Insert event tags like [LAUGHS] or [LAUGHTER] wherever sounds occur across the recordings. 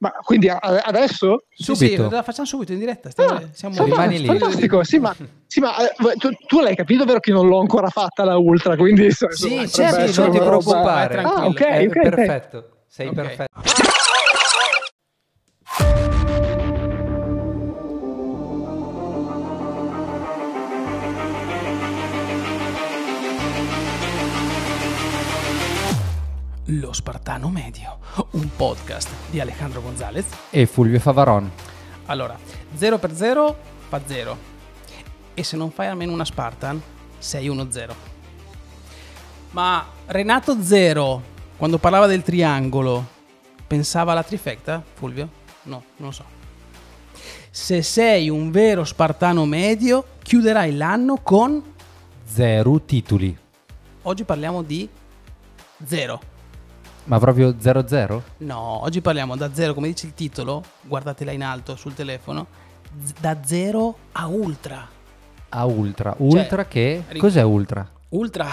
Ma quindi adesso? Sì, sì, Subito. la facciamo subito in diretta. Stiamo, Ah, siamo fantastico, rimani lì. Fantastico, sì, ma, [LAUGHS] sì, ma eh, tu, tu l'hai capito vero che non l'ho ancora fatta la ultra, quindi Sì, potrebbe certo, Sì, non ti preoccupare. Ah, ok, È ok, ok. perfetto. Sei Ok. perfetto. Lo Spartano Medio, un podcast di Alejandro Gonzalez. E Fulvio Favaron. Allora, 0 per 0 fa 0. E se non fai almeno una Spartan, sei 1-0. Ma Renato Zero, quando parlava del triangolo, pensava alla trifecta, Fulvio? No, non lo so. Se sei un vero Spartano medio, chiuderai l'anno con... Zero titoli. Oggi parliamo di zero. Ma proprio 0-0? No, oggi parliamo da zero, come dice il titolo, guardatela in alto sul telefono, z- da zero a ultra. A ultra. Ultra Cioè, che... ri- Cos'è ultra? Ultra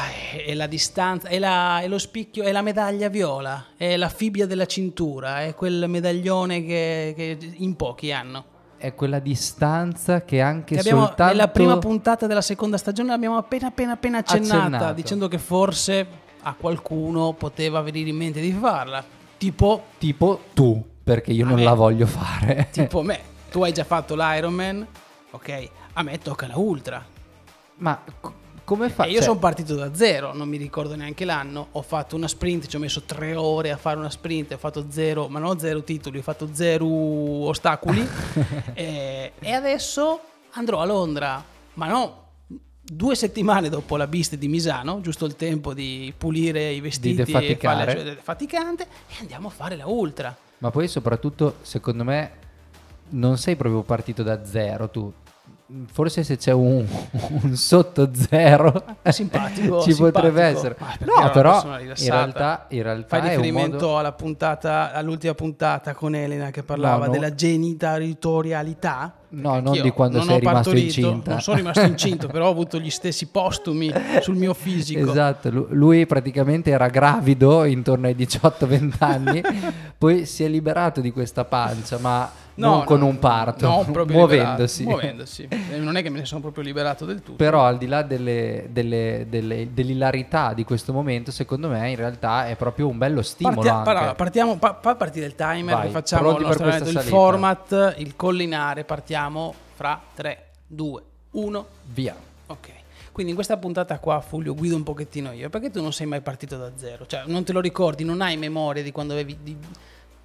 è la distanza, è, la- è lo spicchio, è la medaglia viola, è la fibbia della cintura, è quel medaglione che, che in pochi hanno. È quella distanza che anche Che abbiamo, soltanto... Nella prima puntata della seconda stagione l'abbiamo appena appena appena accennata, Accennato. dicendo che forse a qualcuno poteva venire in mente di farla. Tipo, Tipo tu, perché io non me. la voglio fare. [LAUGHS] tipo me, [LAUGHS] tu hai già fatto l'Ironman, ok, a me tocca la Ultra. Ma co- come fa? E io cioè, sono partito da zero, non mi ricordo neanche l'anno. Ho fatto una sprint, ci ho messo tre ore a fare una sprint, ho fatto zero, ma non zero titoli, ho fatto zero ostacoli. [LAUGHS] e, e adesso andrò a Londra, ma no, due settimane dopo la Beast di Misano, giusto il tempo di pulire i vestiti e defaticare. fare la faticante, e andiamo a fare la Ultra. Ma poi soprattutto, secondo me, non sei proprio partito da zero tu. Forse se c'è un, [LAUGHS] un sotto zero Simpatico, [LAUGHS] ci simpatico. potrebbe essere. Ah, no, però in realtà, in realtà Fai riferimento modo... alla puntata, all'ultima puntata con Elena che parlava No, no. della genitorialità. No, non di quando non sei rimasto partorito, incinta. Non sono rimasto incinto, però ho avuto gli stessi postumi sul mio fisico. Esatto, lu- lui praticamente era gravido intorno ai 18-20 anni, [LAUGHS] poi si è liberato di questa pancia, ma No, non con no, un parto, no, muovendosi. muovendosi. E non è che me ne sono proprio liberato del tutto. Però al di là delle, delle- delle- dell'ilarità di questo momento, secondo me in realtà è proprio un bello stimolo Partia- anche. allora, partiamo, fa, fa partire il timer, Vai, facciamo il, nostro il format, il collinare, partiamo fra 3, 2, 1. Via. Ok, quindi in questa puntata qua Fulvio guido un pochettino io, perché tu non sei mai partito da zero, cioè non te lo ricordi, non hai memoria di quando avevi... di-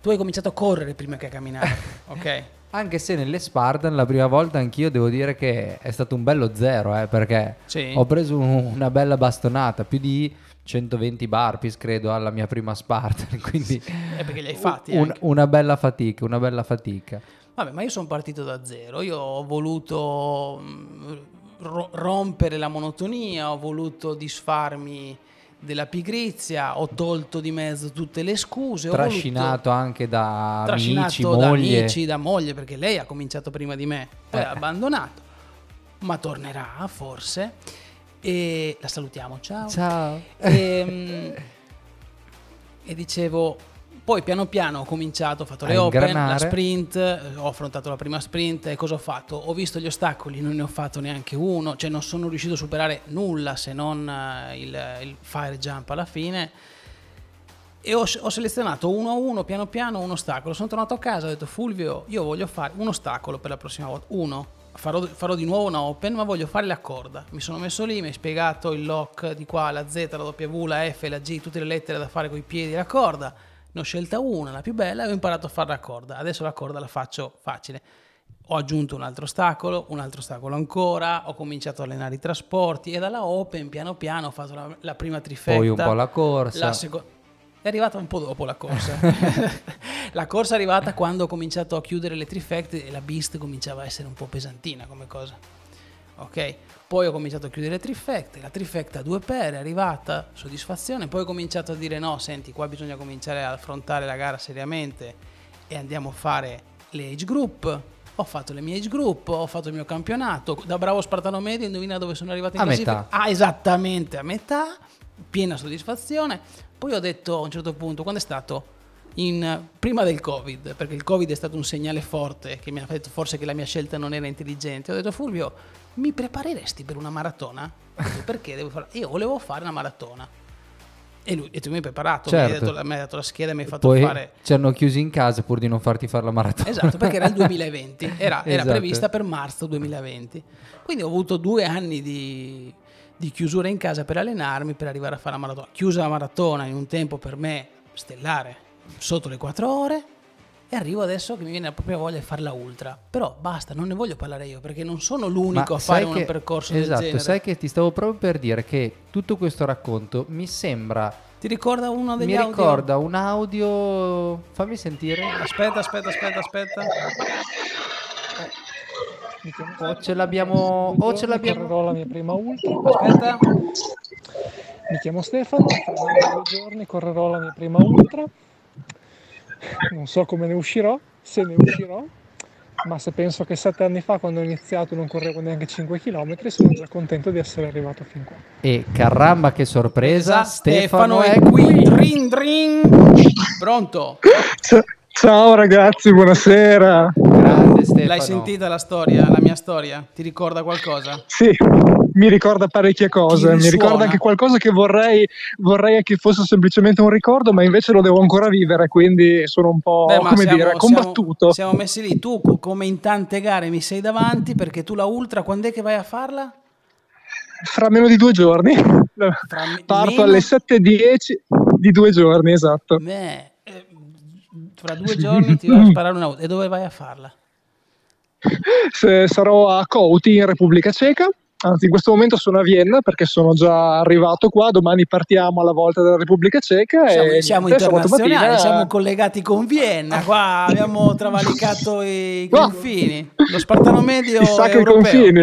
Tu hai cominciato a correre prima che a camminare, [LAUGHS] ok? Anche se nelle Spartan la prima volta anch'io devo dire che è stato un bello zero, eh, perché Sì. ho preso un- una bella bastonata, più di 120 burpees credo alla mia prima Spartan, [LAUGHS] quindi È perché li hai fatti un- una bella fatica, una bella fatica. Vabbè, ma io sono partito da zero, io ho voluto mm, ro- rompere la monotonia, ho voluto disfarmi della pigrizia, ho tolto di mezzo tutte le scuse, ho voluto- Trascinato anche da trascinato amici, da moglie. amici, da moglie, perché lei ha cominciato prima di me, poi Eh. ha abbandonato, ma tornerà forse. E la salutiamo, ciao. Ciao. E, mm, [LAUGHS] e dicevo, poi piano piano ho cominciato, ho fatto le A open, la sprint, eh, ho affrontato la prima sprint e cosa ho fatto? Ho visto gli ostacoli, non ne ho fatto neanche uno, cioè non sono riuscito a superare nulla se non eh, il, il fire jump alla fine. E ho, ho selezionato uno a uno, piano piano, un ostacolo. Sono tornato a casa e ho detto Fulvio, io voglio fare un ostacolo per la prossima volta. Uno, farò, farò di nuovo una open, ma voglio fare la corda. Mi sono messo lì, mi hai spiegato il lock di qua, la Z, la W, la F, la G, tutte le lettere da fare con i piedi e la corda. Ne ho scelta una, la più bella, e ho imparato a fare la corda. Adesso la corda la faccio facile. Ho aggiunto un altro ostacolo, un altro ostacolo ancora, ho cominciato a allenare i trasporti e dalla open piano piano ho fatto la, la prima trifetta. Poi un po' la corsa. La seco- è arrivata un po' dopo la corsa. [LAUGHS] la corsa è arrivata quando ho cominciato a chiudere le trifecte e la beast cominciava a essere un po' pesantina come cosa. Ok? Poi ho cominciato a chiudere le trifecte, la trifecta a due per è arrivata, soddisfazione, poi ho cominciato a dire no, senti, qua bisogna cominciare ad affrontare la gara seriamente e andiamo a fare le age group. Ho fatto le mie age group, ho fatto il mio campionato, da bravo spartano medio, indovina dove sono arrivato in A classifica? metà. Ah, esattamente a metà, piena soddisfazione. Poi ho detto a un certo punto, quando è stato? In- prima del Covid, perché il Covid è stato un segnale forte che mi ha detto forse che la mia scelta non era intelligente. Ho detto Fulvio, mi prepareresti per una maratona? Perché devo fare? Io volevo fare una maratona. E lui, e tu mi hai preparato, mi, hai Certo. dato, mi hai dato la scheda, mi hai fatto Poi fare... ci hanno chiusi in casa pur di non farti fare la maratona. Esatto, perché era il [LAUGHS] 2020, era, era Esatto. prevista per marzo 2020. Quindi ho avuto due anni di, di chiusura in casa per allenarmi, per arrivare a fare la maratona. Chiusa la maratona in un tempo per me stellare, sotto le 4 ore, e arrivo adesso che mi viene la propria voglia di fare la ultra. Però basta, non ne voglio parlare io, perché non sono l'unico Ma a fare sai un che- percorso esatto, del genere. sai che ti stavo proprio per dire che tutto questo racconto mi sembra Ti ricorda uno degli mi audio? ricorda un audio fammi sentire Aspetta, aspetta, aspetta, aspetta. O ce l'abbiamo o ce l'abbiamo Correrò la mia prima ultra. Aspetta. Mi chiamo Stefano, tra due giorni correrò la mia prima ultra. Non so come ne uscirò, se ne uscirò, ma se penso che sette anni fa, quando ho iniziato, non correvo neanche 5 km, sono già contento di essere arrivato fin qua. e caramba che sorpresa Stefano, è qui. Drin, drin. Pronto? Ciao ragazzi, buonasera. grande Stefano L'hai sentita la storia, la mia storia? Ti ricorda qualcosa? Sì, mi ricorda parecchie cose, mi ricorda anche qualcosa che vorrei, vorrei che fosse semplicemente un ricordo, ma invece lo devo ancora vivere, quindi sono un po', Beh, come siamo- dire, siamo- combattuto. Siamo, messi lì. Tu, co- come in tante gare, mi sei davanti perché tu la ultra, quando è che vai a farla? Fra meno di due giorni. [LAUGHS] Me- Parto meno- alle 7.10 di due giorni, esatto. Beh, eh, fra due giorni ti vai a sparare una. E dove vai a farla? [LAUGHS] Se sarò a Couty in Repubblica Ceca. Anzi, in questo momento sono a Vienna perché sono già arrivato qua. Domani partiamo alla volta della Repubblica Ceca. Siamo, e siamo internazionali, mattina- siamo collegati con Vienna. Qua abbiamo travalicato i confini. Lo Spartano Medio sacri europeo. confini.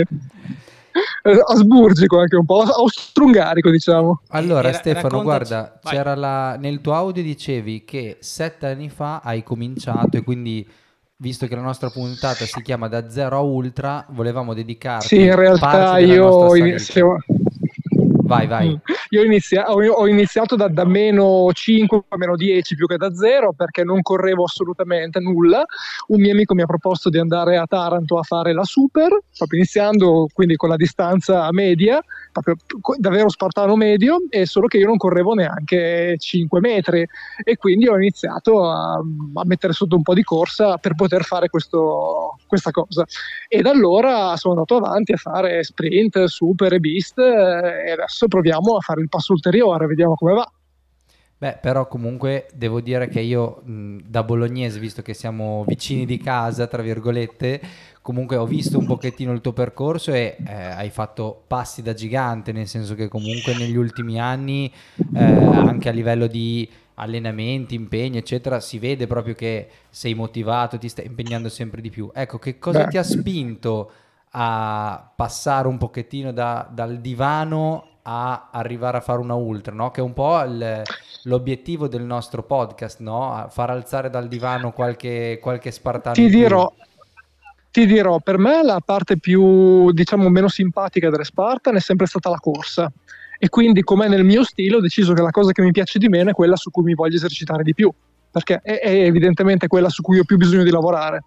Eh, Asburgico anche un po', austro-ungarico diciamo. allora E- e ra- Stefano guarda la, nel tuo audio dicevi che sette anni fa hai cominciato e quindi visto che la nostra puntata si chiama da zero a ultra volevamo dedicarti Sì, in realtà io inizio- vai vai Mm. Io inizia- ho- iniziato da, da meno 5, meno 10 più che da 0 perché non correvo assolutamente nulla. Un mio amico mi ha proposto di andare a Taranto a fare la super, proprio iniziando quindi con la distanza media, proprio davvero spartano medio, e solo che io non correvo neanche 5 metri e quindi ho iniziato a, a mettere sotto un po' di corsa per poter fare questo- questa cosa. E da allora sono andato avanti a fare sprint, super e beast eh, e adesso proviamo a fare il passo ulteriore, vediamo come va. Beh, però comunque devo dire che io mh, da bolognese, visto che siamo vicini di casa, tra virgolette, comunque ho visto un pochettino il tuo percorso e eh, hai fatto passi da gigante, nel senso che comunque negli ultimi anni, eh, anche a livello di allenamenti, impegni, eccetera, si vede proprio che sei motivato, ti stai impegnando sempre di più. Ecco, che cosa Beh. ti ha spinto a passare un pochettino da- dal divano a arrivare a fare una ultra, no? Che è un po' il- l'obiettivo del nostro podcast, no? A far alzare dal divano qualche, qualche spartano. Ti dirò, ti dirò, per me la parte più, diciamo, meno simpatica delle Spartan è sempre stata la corsa. E quindi, come nel mio stile, ho deciso che la cosa che mi piace di meno è quella su cui mi voglio esercitare di più, perché è, è evidentemente quella su cui ho più bisogno di lavorare.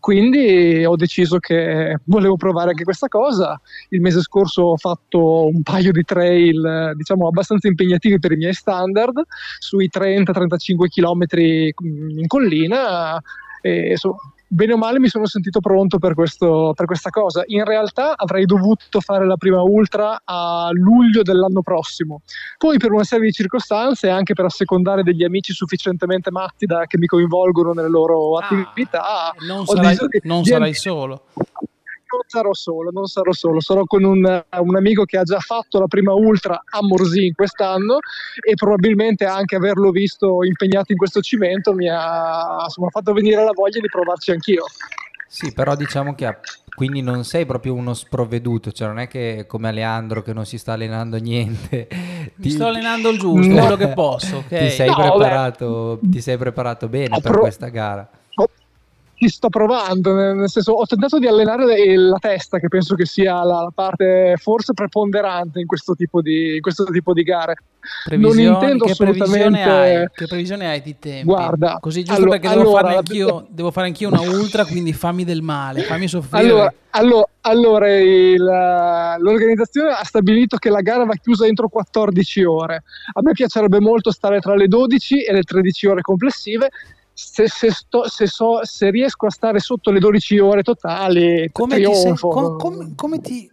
Quindi ho deciso che volevo provare anche questa cosa. Il mese scorso ho fatto un paio di trail, diciamo, abbastanza impegnativi per i miei standard, sui 30-35 km in collina. E insomma, bene o male mi sono sentito pronto per, questo, per questa cosa. In realtà avrei dovuto fare la prima ultra a luglio dell'anno prossimo. Poi per una serie di circostanze e anche per assecondare degli amici sufficientemente matti da, che mi coinvolgono nelle loro Ah, attività, Non sarai, non sarai solo. Non sarò solo, non sarò solo, sarò con un, un amico che ha già fatto la prima ultra a Morzin quest'anno e probabilmente anche averlo visto impegnato in questo cimento mi ha insomma, fatto venire la voglia di provarci anch'io. Sì, però diciamo che ha- quindi non sei proprio uno sprovveduto, cioè non è che come Aleandro che non si sta allenando niente. Mi ti- sto allenando il giusto, No. quello che posso, ok? Ti sei, No, preparato, ti sei preparato bene Ho per pro- questa gara. Ci sto provando, nel senso ho tentato di allenare la testa, che penso che sia la, la parte forse preponderante in questo tipo di, questo tipo di gare. Previsione, non intendo che assolutamente... Previsione hai? Che previsione hai di tempi? Guarda, così giusto allora, perché devo, allora, fare anch'io, devo fare anch'io una ultra, quindi fammi del male, fammi soffrire. Allora, allora, allora il, l'organizzazione ha stabilito che la gara va chiusa entro 14 ore. A me piacerebbe molto stare tra le 12 e le 13 ore complessive se, se, sto, se, so, se, riesco a stare sotto le 12 ore totali, come, ti sei, com, com, come ti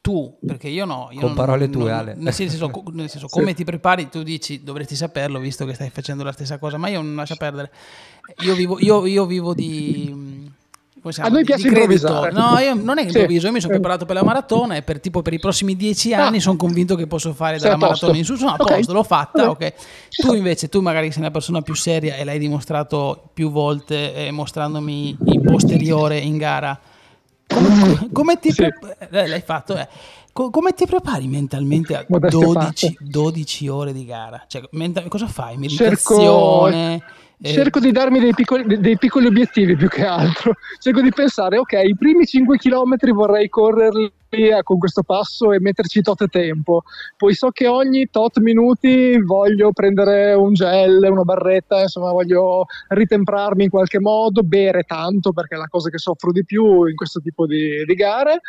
tu, perché io no. Io Con non, parole tue, non, Ale. Nel senso, nel senso sì. come ti prepari, tu dici dovresti saperlo visto che stai facendo la stessa cosa, ma io non lascio perdere. Io vivo, io, io vivo di a noi piace improvvisare. No, io non è improvviso, io mi sono preparato per la maratona e per, tipo, per i prossimi dieci ah. anni ah. sono convinto che posso fare dalla maratona in su. Sono a okay. posto, l'ho fatta, ok. Tu invece, tu magari sei una persona più seria e l'hai dimostrato più volte eh, mostrandomi il posteriore in gara. Come, come ti sì. pre- eh, l'hai fatto? Eh. come ti prepari mentalmente a 12, 12, ore di gara? Cioè, mental- cosa fai? Meditazione? Cerco cerco di darmi dei piccoli, dei piccoli, obiettivi più che altro. Cerco di pensare, ok, i primi 5 km vorrei correrli con questo passo e metterci tot tempo. Poi so che ogni tot minuti voglio prendere un gel, una barretta, insomma voglio ritemprarmi in qualche modo, bere tanto perché è la cosa che soffro di più in questo tipo di, di gare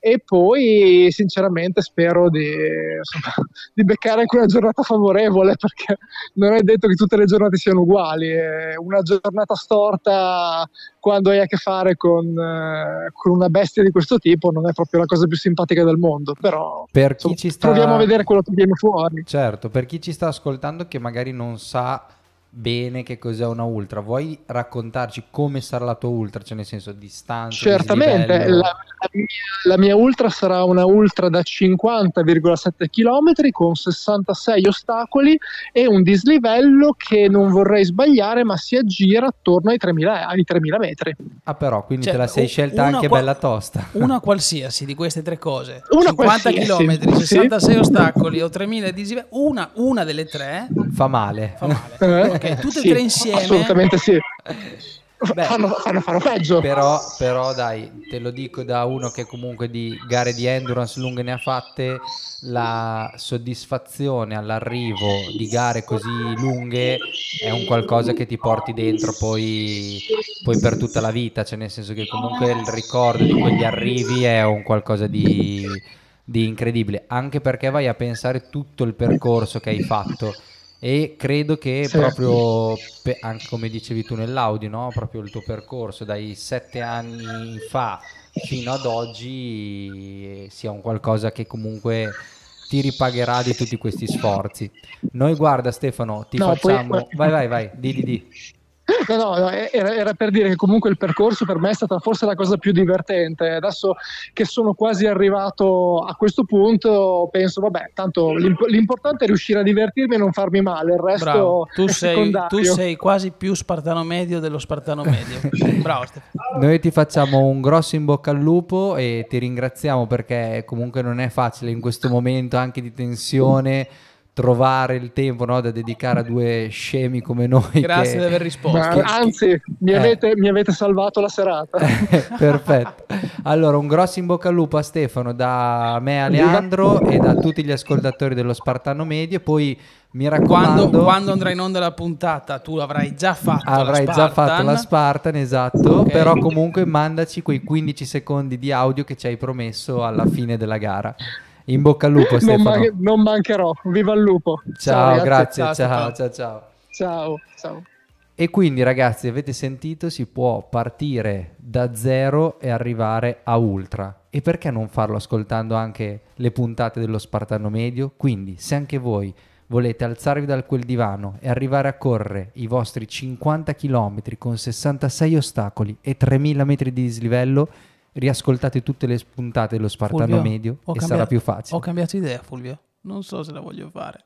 e poi sinceramente spero di, insomma, [LAUGHS] di beccare anche una giornata favorevole perché non è detto che tutte le giornate siano uguali. Una giornata storta quando hai a che fare con, eh, con, una bestia di questo tipo non è proprio la cosa più simpatica del mondo, però per chi insomma, ci sta... proviamo a vedere quello che viene fuori. Certo, per chi ci sta ascoltando che magari non sa bene che cos'è una ultra. Vuoi raccontarci come sarà la tua ultra, cioè nel senso distanza? Certamente, la, la, mia, la, mia, ultra sarà una ultra da 50,7 km con 66 ostacoli e un dislivello che non vorrei sbagliare, ma si aggira attorno ai 3000, ai 3000 metri. Ah, però, quindi cioè, te la sei scelta anche qua- bella tosta. Una qualsiasi di queste tre cose: una 50 km, 66 sì. ostacoli o 3000 dislivelli, una, una delle tre fa male. Fa male. Eh? Ok, tutte e sì, tre insieme. Assolutamente sì. Beh, fanno, fanno, fanno, peggio. Però, però, dai, te lo dico da uno che comunque di gare di endurance lunghe ne ha fatte, la soddisfazione all'arrivo di gare così lunghe è un qualcosa che ti porti dentro poi, poi per tutta la vita, cioè nel senso che comunque il ricordo di quegli arrivi è un qualcosa di, di incredibile, anche perché vai a pensare tutto il percorso che hai fatto e credo che sì. proprio, anche come dicevi tu nell'audio, no? proprio il tuo percorso dai sette anni fa fino ad oggi sia un qualcosa che comunque ti ripagherà di tutti questi sforzi. Noi guarda Stefano, ti no, facciamo... Poi... Vai, vai, vai, di di di. No, no, no era, era, per dire che comunque il percorso per me è stata forse la cosa più divertente. Adesso che sono quasi arrivato a questo punto, penso, vabbè, tanto l'imp- l'importante è riuscire a divertirmi e non farmi male. Il resto Bravo. Tu, sei, tu sei quasi più spartano medio dello spartano medio. [LAUGHS] Bravo Stefano. Noi ti facciamo un grosso in bocca al lupo e ti ringraziamo perché comunque non è facile in questo momento anche di tensione trovare il tempo no, da dedicare a due scemi come noi. Grazie che, di aver risposto. Che, anzi, mi, eh. avete, mi, avete, salvato la serata. [LAUGHS] Perfetto. Allora, un grosso in bocca al lupo a Stefano da me, Aleandro e da tutti gli ascoltatori dello Spartano Medio. Poi mi raccomando, quando, quando andrà in onda la puntata, tu avrai già fatto avrai già fatto la Spartan, esatto. Okay. Però comunque mandaci quei 15 secondi di audio che ci hai promesso alla fine della gara. In bocca al lupo, Stefano. Non, man- non mancherò. Viva il lupo. Ciao, ciao grazie. Ciao ciao, ciao, ciao. Ciao, ciao. E quindi ragazzi, avete sentito, si può partire da zero e arrivare a ultra. E perché non farlo ascoltando anche le puntate dello Spartano Medio? Quindi, se anche voi volete alzarvi da quel divano e arrivare a correre i vostri 50 km con 66 ostacoli e 3000 metri di dislivello, riascoltate tutte le spuntate dello Spartano Fulvio, Medio e cambiato, sarà più facile. Ho cambiato idea, Fulvio. Non so se la voglio fare.